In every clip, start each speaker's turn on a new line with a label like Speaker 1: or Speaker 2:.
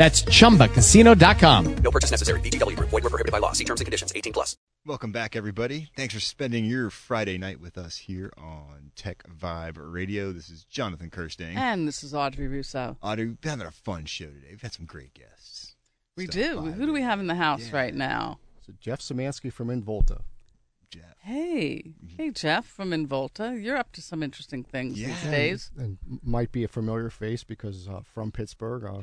Speaker 1: That's chumbacasino.com.
Speaker 2: No purchase necessary. VGW Group. Void were prohibited by law. See terms and conditions. 18 plus.
Speaker 3: Welcome back, everybody. Thanks for spending your Friday night with us here on Tech Vibe Radio. This is Jonathan Kersting.
Speaker 4: And this is Audrey Russo.
Speaker 3: Audrey, we've been having a fun show today. We've had some great guests.
Speaker 4: We
Speaker 3: Stuff
Speaker 4: do.
Speaker 3: Vibe
Speaker 4: Who do we have in the house
Speaker 3: Yeah.
Speaker 4: right now?
Speaker 5: So Jeff Szymanski from Involta.
Speaker 3: Jeff.
Speaker 4: Hey, hey, Jeff from Involta. You're up to some interesting things these
Speaker 3: Yeah.
Speaker 4: days.
Speaker 5: And might be a familiar face because uh, from Pittsburgh, uh,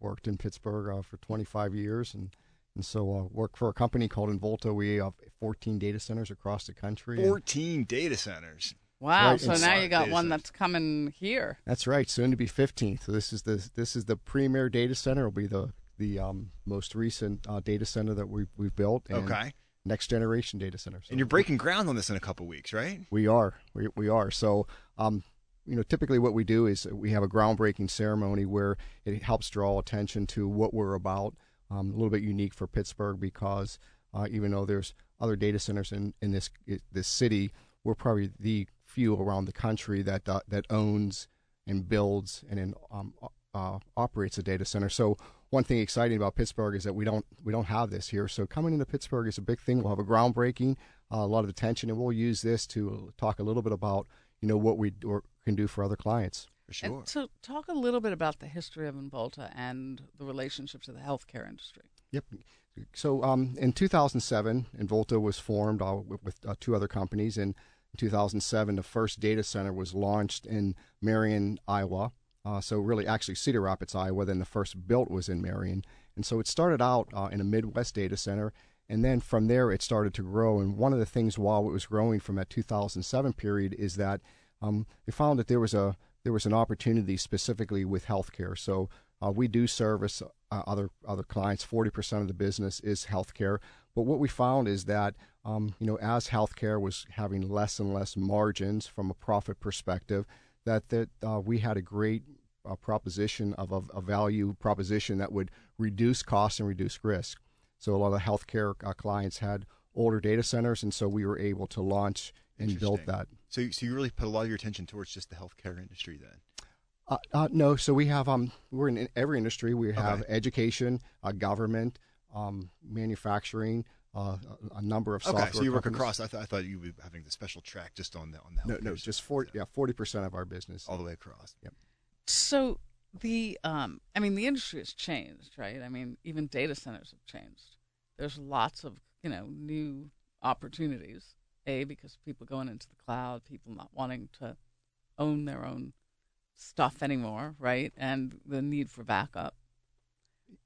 Speaker 5: worked in Pittsburgh uh, for 25 years, and and so uh, worked for a company called Involta. We have 14 data centers across the country. and
Speaker 3: 14 data centers.
Speaker 4: Wow.
Speaker 5: right,
Speaker 4: So now you got one
Speaker 3: center.
Speaker 4: that's coming here.
Speaker 5: That's right. Soon to be 15th. So this is the this is the premier data center. It'll be the the um, most recent uh, data center that we've we've built. And
Speaker 3: Okay.
Speaker 5: Next generation data centers. So
Speaker 3: And you're breaking ground on this in a couple weeks, right?
Speaker 5: We are. We, we are. So, um, you know, typically what we do is we have a groundbreaking ceremony where it helps draw attention to what we're about. Um, a little bit unique for Pittsburgh because uh, even though there's other data centers in, in this this city, we're probably the few around the country that uh, that owns and builds and then um, uh, operates a data center. So one thing exciting about Pittsburgh is that we don't we don't have this here. So coming into Pittsburgh is a big thing. We'll have a groundbreaking, uh, a lot of attention, and we'll use this to talk a little bit about you know what we or can do for other clients.
Speaker 3: For sure.
Speaker 4: And so, talk a little bit about the history of Involta and the relationship to the healthcare industry.
Speaker 5: Yep. So um, in 2007, Involta was formed uh, with, with uh, two other companies. And in 2007, the first data center was launched in Marion, Iowa. Uh, so really, actually, Cedar Rapids, Iowa. Then the first built was in Marion. And so it started out uh, in a Midwest data center. And then from there, it started to grow. And one of the things while it was growing from that 2007 period is that um, we found that there was a there was an opportunity specifically with healthcare. So uh, we do service uh, other other clients. Forty percent of the business is healthcare. But what we found is that um, you know as healthcare was having less and less margins from a profit perspective, that that uh, we had a great uh, proposition of a, a value proposition that would reduce costs and reduce risk. So a lot of healthcare uh, clients had older data centers, and so we were able to launch and build
Speaker 3: Interesting.
Speaker 5: that.
Speaker 3: So, so you really put a lot of your attention towards just the healthcare industry then?
Speaker 5: Uh, uh, no, so we have um we're in every industry. We have
Speaker 3: Okay.
Speaker 5: education, uh, government, um, manufacturing, uh, a, a number of software.
Speaker 3: Okay, so you work
Speaker 5: companies.
Speaker 3: across. I, th- I thought you were having the special track just on the on the
Speaker 5: No, no,
Speaker 3: side.
Speaker 5: just forty. Yeah, forty percent of our business.
Speaker 3: all the way across. Yep.
Speaker 4: So the um I mean the industry has changed, right? I mean even data centers have changed. There's lots of, you know, new opportunities. A because people going into the cloud, people not wanting to own their own stuff anymore, right? And the need for backup.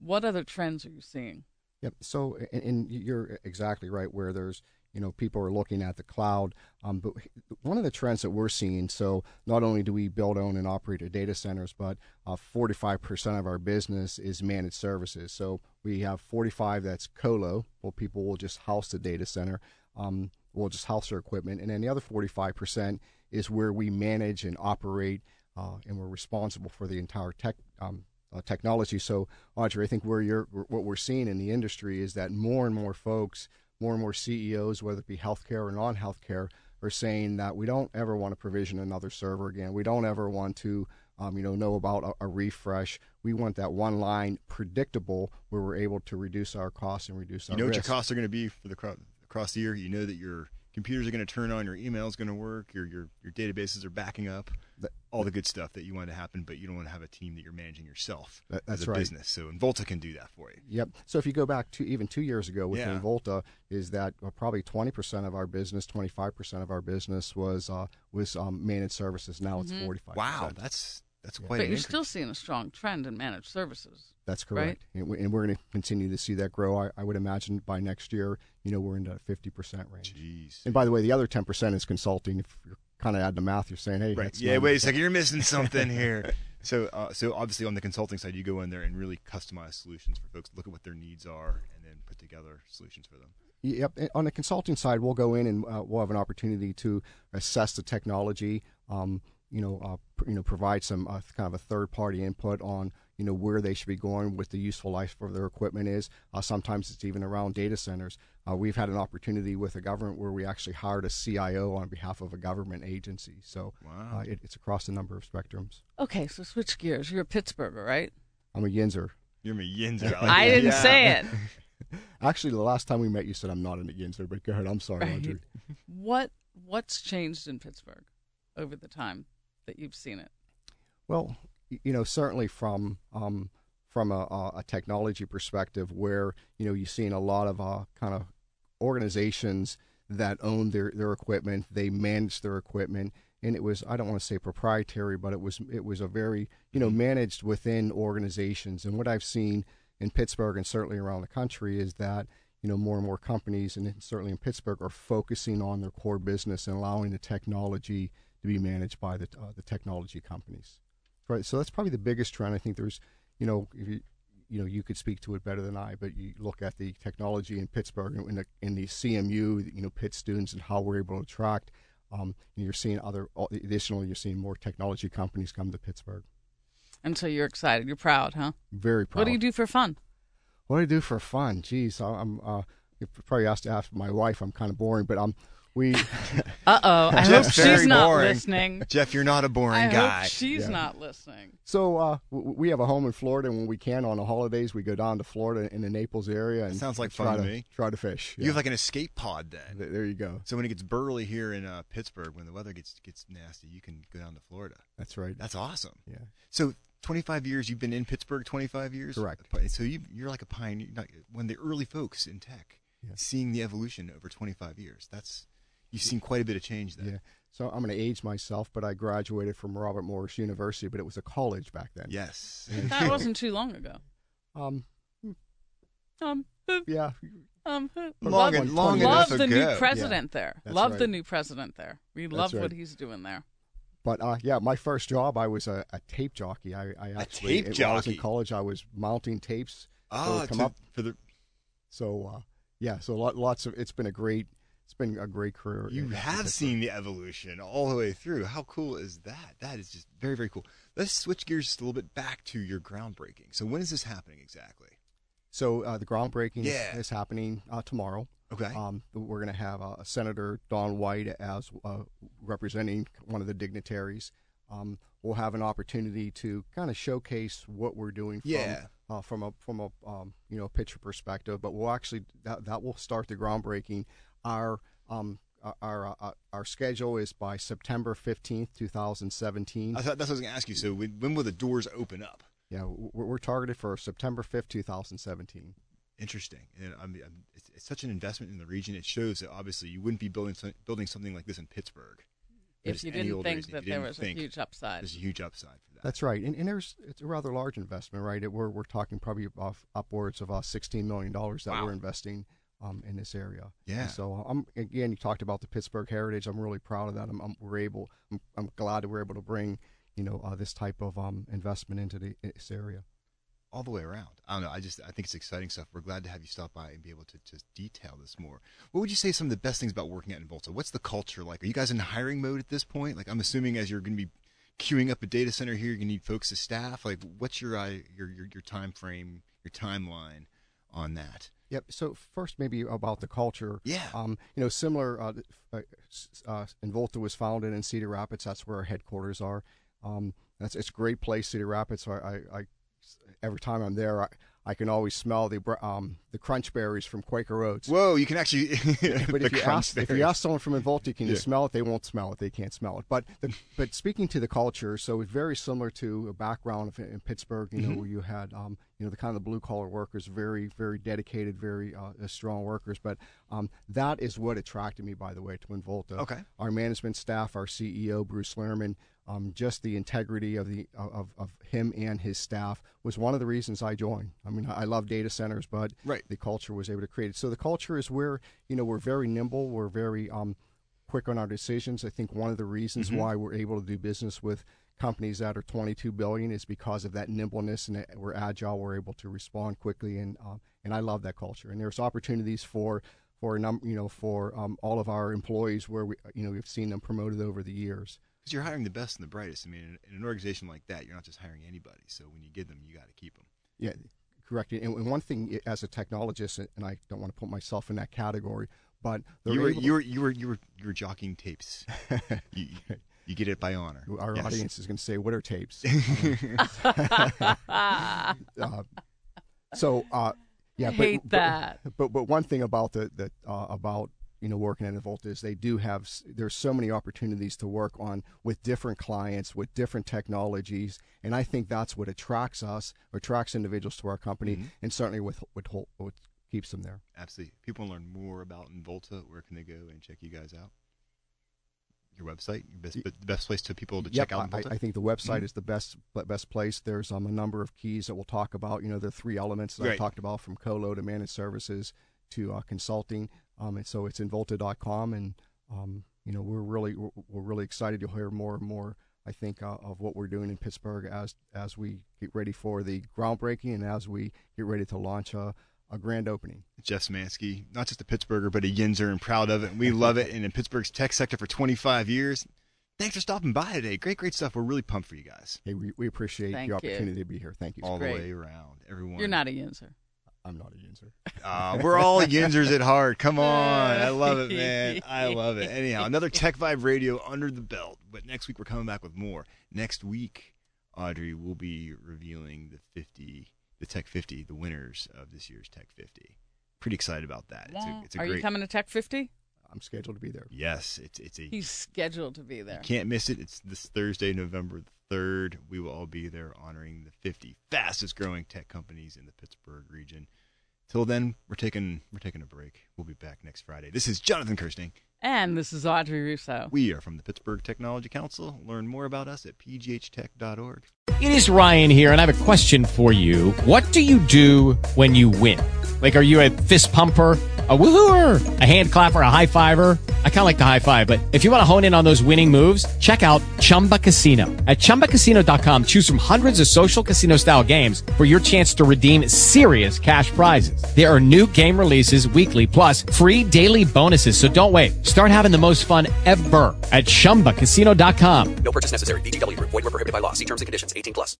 Speaker 4: What other trends are you seeing?
Speaker 5: Yep. So, and, you're exactly right. Where there's, you know, people are looking at the cloud. Um, but one of the trends that we're seeing. So, not only do we build, own, and operate our data centers, but uh, 45% of our business is managed services. So we have 45 that's colo. Well, people will just house the data center. Um, we'll just house their equipment, and then the other 45% is where we manage and operate, uh, and we're responsible for the entire tech um, uh, technology. So, Audrey, I think where you're, what we're seeing in the industry is that more and more folks, more and more CEOs, whether it be healthcare or non-healthcare, are saying that we don't ever want to provision another server again. We don't ever want to, um, you know, know about a, a refresh. We want that one line predictable where we're able to reduce our costs and reduce
Speaker 3: You
Speaker 5: our
Speaker 3: know what your costs are going to be for the across the year. You know that your computers are going to turn on, your email is going to work, your your your databases are backing up,
Speaker 5: That-
Speaker 3: all the good stuff that you want to happen, but you don't want to have a team that you're managing yourself
Speaker 5: That-
Speaker 3: as a
Speaker 5: right.
Speaker 3: business. So Involta can do that for you.
Speaker 5: Yep. So if you go back to even two years ago with
Speaker 3: Yeah.
Speaker 5: Involta, is that uh, probably 20% of our business, 25% of our business was uh, was um, managed services. Now it's 45.
Speaker 3: Wow, that's that's quite.
Speaker 4: but
Speaker 3: an
Speaker 4: you're
Speaker 3: increase.
Speaker 4: still seeing a strong trend in managed services.
Speaker 5: That's correct. And, we, and we're going to continue to see that grow. I, I would imagine by next year, you know, we're in the 50% range.
Speaker 3: Jeez.
Speaker 5: And by the way, the other 10% is consulting. If you're kind of adding the math, you're saying, hey,
Speaker 3: Right.
Speaker 5: that's
Speaker 3: Yeah.
Speaker 5: not-
Speaker 3: Wait a second. You're missing something here. So, uh, so obviously on the consulting side, you go in there and really customize solutions for folks. Look at what their needs are, and then put together solutions for them.
Speaker 5: Yep. and On the consulting side, we'll go in and uh, we'll have an opportunity to assess the technology. Um, you know, uh, pr- you know, provide some uh, kind of a third-party input on you know where they should be going, what the useful life for their equipment is. Uh, sometimes it's even around data centers. Uh, we've had an opportunity with a government where we actually hired a CIO on behalf of a government agency. So
Speaker 3: Wow.
Speaker 5: uh, it, it's across a number of spectrums.
Speaker 4: Okay, so switch gears. You're a Pittsburgher, right?
Speaker 5: I'm a Yinzer.
Speaker 3: You're a Yinzer.
Speaker 4: I
Speaker 3: like that.
Speaker 4: didn't
Speaker 3: Yeah.
Speaker 4: say it.
Speaker 5: Actually, the last time we met, you said I'm not a Yinzer, but go ahead. I'm sorry,
Speaker 4: Right.
Speaker 5: Audrey.
Speaker 4: What What's changed in Pittsburgh over the time that you've seen it?
Speaker 5: Well, you know, certainly from um, from a, a technology perspective, where you know you've seen a lot of uh, kind of organizations that own their their equipment, they manage their equipment, and it was I don't want to say proprietary, but it was it was a very you know managed within organizations. And what I've seen in Pittsburgh and certainly around the country is that you know more and more companies, and certainly in Pittsburgh, are focusing on their core business and allowing the technology to be managed by the uh, the technology companies. Right. So that's probably the biggest trend. I think there's, you know, if you, you know, you could speak to it better than I, but you look at the technology in Pittsburgh in the in the CMU, you know, Pitt students and how we're able to attract. Um, you're seeing other additionally, you're seeing more technology companies come to Pittsburgh.
Speaker 4: And so you're excited. You're proud, huh?
Speaker 5: Very proud.
Speaker 4: What do you do for fun?
Speaker 5: What do I do for fun? Geez, I'm. Uh, you probably asked to ask my wife. I'm kind of boring, but um, we.
Speaker 4: Uh oh. I hope she's not
Speaker 3: boring.
Speaker 4: listening.
Speaker 3: Jeff, you're not a boring
Speaker 4: I
Speaker 3: guy.
Speaker 4: hope she's
Speaker 5: Yeah.
Speaker 4: not listening.
Speaker 5: So uh, w- we have a home in Florida, and when we can on the holidays, we go down to Florida in the Naples area and
Speaker 3: sounds like
Speaker 5: try
Speaker 3: fun to
Speaker 5: to
Speaker 3: me.
Speaker 5: Try to fish.
Speaker 3: You have like an escape pod then.
Speaker 5: Th- there you go.
Speaker 3: So when it gets burly here in uh, Pittsburgh, when the weather gets gets nasty, you can go down to Florida.
Speaker 5: That's right.
Speaker 3: That's awesome.
Speaker 5: Yeah.
Speaker 3: So 25 years, you've been in Pittsburgh. 25 years,
Speaker 5: Correct.
Speaker 3: So you you're like a pioneer, not, one of the early folks in tech,
Speaker 5: Yeah.
Speaker 3: seeing the evolution over 25 years. That's you've seen quite a bit of change there.
Speaker 5: Yeah. So I'm going to age myself, but I graduated from Robert Morris University, but it was a college back then.
Speaker 3: Yes.
Speaker 4: That wasn't too long ago.
Speaker 5: Um.
Speaker 4: Um,
Speaker 5: Yeah.
Speaker 4: um,
Speaker 3: Long
Speaker 4: love,
Speaker 3: and- long
Speaker 4: love
Speaker 3: enough
Speaker 4: the new
Speaker 3: ago.
Speaker 4: president there.
Speaker 5: That's
Speaker 4: love the new president there. We
Speaker 5: That's
Speaker 4: love what he's doing there.
Speaker 5: But uh, yeah, my first job, I was a, a tape jockey. I, I actually,
Speaker 3: tape
Speaker 5: While I was in college, I was mounting tapes. so
Speaker 3: Ah,
Speaker 5: come
Speaker 3: to-
Speaker 5: up.
Speaker 3: for the
Speaker 5: So uh, yeah, so lot, lots of. It's been a great. It's been a great career.
Speaker 3: you have seen the evolution all the way through. How cool is that? That is just very very cool. Let's switch gears just a little bit back to your groundbreaking. So when is this happening exactly?
Speaker 5: So uh, the groundbreaking is-
Speaker 3: Yeah.
Speaker 5: is, happening uh, tomorrow.
Speaker 3: Okay.
Speaker 5: Um, we're going to have uh, Senator Don White as uh, representing one of the dignitaries. Um, we'll have an opportunity to kind of showcase what we're doing from
Speaker 3: Yeah.
Speaker 5: uh, from a from a um, you know picture perspective. But we'll actually that that will start the groundbreaking. Our um, our uh, our schedule is by September fifteenth, two thousand seventeen.
Speaker 3: I thought that's what I was going to ask you. So when, when will the doors open up?
Speaker 5: Yeah, we're, we're targeted for September fifth, two thousand seventeen.
Speaker 3: Interesting, and I mean, it's, it's such an investment in the region. It shows that obviously you wouldn't be building some, building something like this in Pittsburgh for
Speaker 4: If you didn't
Speaker 3: old
Speaker 4: think
Speaker 3: reason.
Speaker 4: That
Speaker 3: you
Speaker 4: there
Speaker 3: didn't
Speaker 4: was
Speaker 3: think
Speaker 4: a huge upside.
Speaker 3: There's a huge upside for that.
Speaker 5: That's right, and, and there's it's a rather large investment, right? It, we're we're talking probably off upwards of uh, sixteen million dollars that
Speaker 3: Wow.
Speaker 5: we're investing um, in this area.
Speaker 3: Yeah.
Speaker 5: And so I'm again, you talked about the Pittsburgh heritage. I'm really proud of that. I'm, I'm we're able. I'm, I'm glad that we're able to bring you know uh, this type of um, investment into the, this area.
Speaker 3: all the way around. I don't know. I just I think it's exciting stuff. We're glad to have you stop by and be able to just detail this more. What would you say some of the best things about working at Involta? What's the culture like? Are you guys in hiring mode at this point? Like I'm assuming as you're going to be queuing up a data center here, you're going to need folks to staff. Like what's your uh, your your your time frame, your timeline on that?
Speaker 5: Yep. So first, maybe about the culture.
Speaker 3: Yeah.
Speaker 5: Um, you know, similar. Uh, uh, uh, Involta was founded in Cedar Rapids. That's where our headquarters are. Um, that's it's a great place, Cedar Rapids. I, I, I every time I'm there, I, I can always smell the um, the crunch berries from Quaker Oats.
Speaker 3: Whoa, you can actually.
Speaker 5: But if you ask if you ask someone from Involta, can you
Speaker 3: Yeah.
Speaker 5: smell it? They won't smell it. They can't smell it. But the, but speaking to the culture, so it's very similar to a background of, in Pittsburgh. You know,
Speaker 3: Mm-hmm.
Speaker 5: where you had um, you know the kind of the blue collar workers, very very dedicated, very uh, uh, strong workers. But um, that is what attracted me, by the way, to Involta.
Speaker 3: Okay.
Speaker 5: Our management staff, our CEO Bruce Lehrman, um, just the integrity of the of, of him and his staff was one of the reasons I joined. I mean, I love data centers, but
Speaker 3: Right.
Speaker 5: the culture was able to create it. So the culture is where you know we're very nimble, we're very um, quick on our decisions. I think one of the reasons why we're able to do business with companies that are 22 billion is because of that nimbleness and that we're agile. We're able to respond quickly, and um, and I love that culture. And there's opportunities for for a number, you know, for um, all of our employees, where we, you know, we've seen them promoted over the years.
Speaker 3: Because you're hiring the best and the brightest. I mean, in, in an organization like that, you're not just hiring anybody. So when you get them, you got to keep them.
Speaker 5: Yeah, correct. And, and one thing, as a technologist, and I don't want to put myself in that category, but
Speaker 3: You were,
Speaker 5: able-
Speaker 3: you were you were you were you were jockeying tapes. you, you get it by honor.
Speaker 5: our
Speaker 3: Yes.
Speaker 5: audience is going to say, "What are tapes?" uh, so, uh, yeah,
Speaker 4: I
Speaker 5: but,
Speaker 4: hate
Speaker 5: but-
Speaker 4: that.
Speaker 5: But but one thing about the, the uh, about you know working at Volta is they do have there's so many opportunities to work on with different clients with different technologies, and I think that's what attracts us, attracts individuals to our company,
Speaker 3: Mm-hmm.
Speaker 5: and certainly with with what keeps them there.
Speaker 3: Absolutely. People want learn more about Involta. Where can they go and check you guys out? Your website, your best, the best place to people to
Speaker 5: Yep,
Speaker 3: check out
Speaker 5: I, I think the website
Speaker 3: Mhm.
Speaker 5: is the best best place. There's um, a number of keys that we'll talk about. You know, the three elements that I talked about from colo to managed services to uh, consulting. Um, and so it's involta.com, and um, you know we're really we're, we're really excited. You'll hear more and more. I think uh, of what we're doing in Pittsburgh as as we get ready for the groundbreaking and as we get ready to launch a, a grand opening.
Speaker 3: Jeff Szymanski, not just a Pittsburgher, but a Yinzer and proud of it. And we love it. And in Pittsburgh's tech sector for 25 years. Thanks for stopping by today. Great, great stuff. We're really pumped for you guys.
Speaker 5: Hey, we, we appreciate
Speaker 4: Thank
Speaker 5: the
Speaker 4: you.
Speaker 5: opportunity to be here. Thank you.
Speaker 3: all
Speaker 4: great.
Speaker 3: the way around. Everyone.
Speaker 4: You're not a Yinzer.
Speaker 5: I'm not a Yinzer.
Speaker 3: Uh, we're all Yinzers at heart. Come on. I love it, man. I love it. Anyhow, another Tech Vibe Radio under the belt. But next week, we're coming back with more. Next week, Audrey will be revealing the 50, the Tech 50, the winners of this year's Tech 50. Pretty excited about that. It's a, it's a
Speaker 4: Are
Speaker 3: great.
Speaker 4: you coming to Tech 50?
Speaker 5: I'm scheduled to be there.
Speaker 3: Yes, it's it's a
Speaker 4: He's scheduled to be there.
Speaker 3: You can't miss it. It's this Thursday, November the 3rd. We will all be there honoring the 50 fastest growing tech companies in the Pittsburgh region. Till then, we're taking we're taking a break. We'll be back next Friday. This is Jonathan Kersting.
Speaker 4: And this is Audrey Russo.
Speaker 3: We are from the Pittsburgh Technology Council. Learn more about us at pghtech.org.
Speaker 1: It is Ryan here, and I have a question for you. What do you do when you win? Like, are you a fist pumper, a woohooer, a hand clapper, a high fiver? I kind of like the high five, but if you want to hone in on those winning moves, check out Chumba Casino. At chumbacasino.com, choose from hundreds of social casino style games for your chance to redeem serious cash prizes. There are new game releases weekly, plus free daily bonuses. So don't wait. Start having the most fun ever at chumbacasino.com.
Speaker 2: No purchase necessary. Group. Void were prohibited by law. See terms and conditions. 18 plus.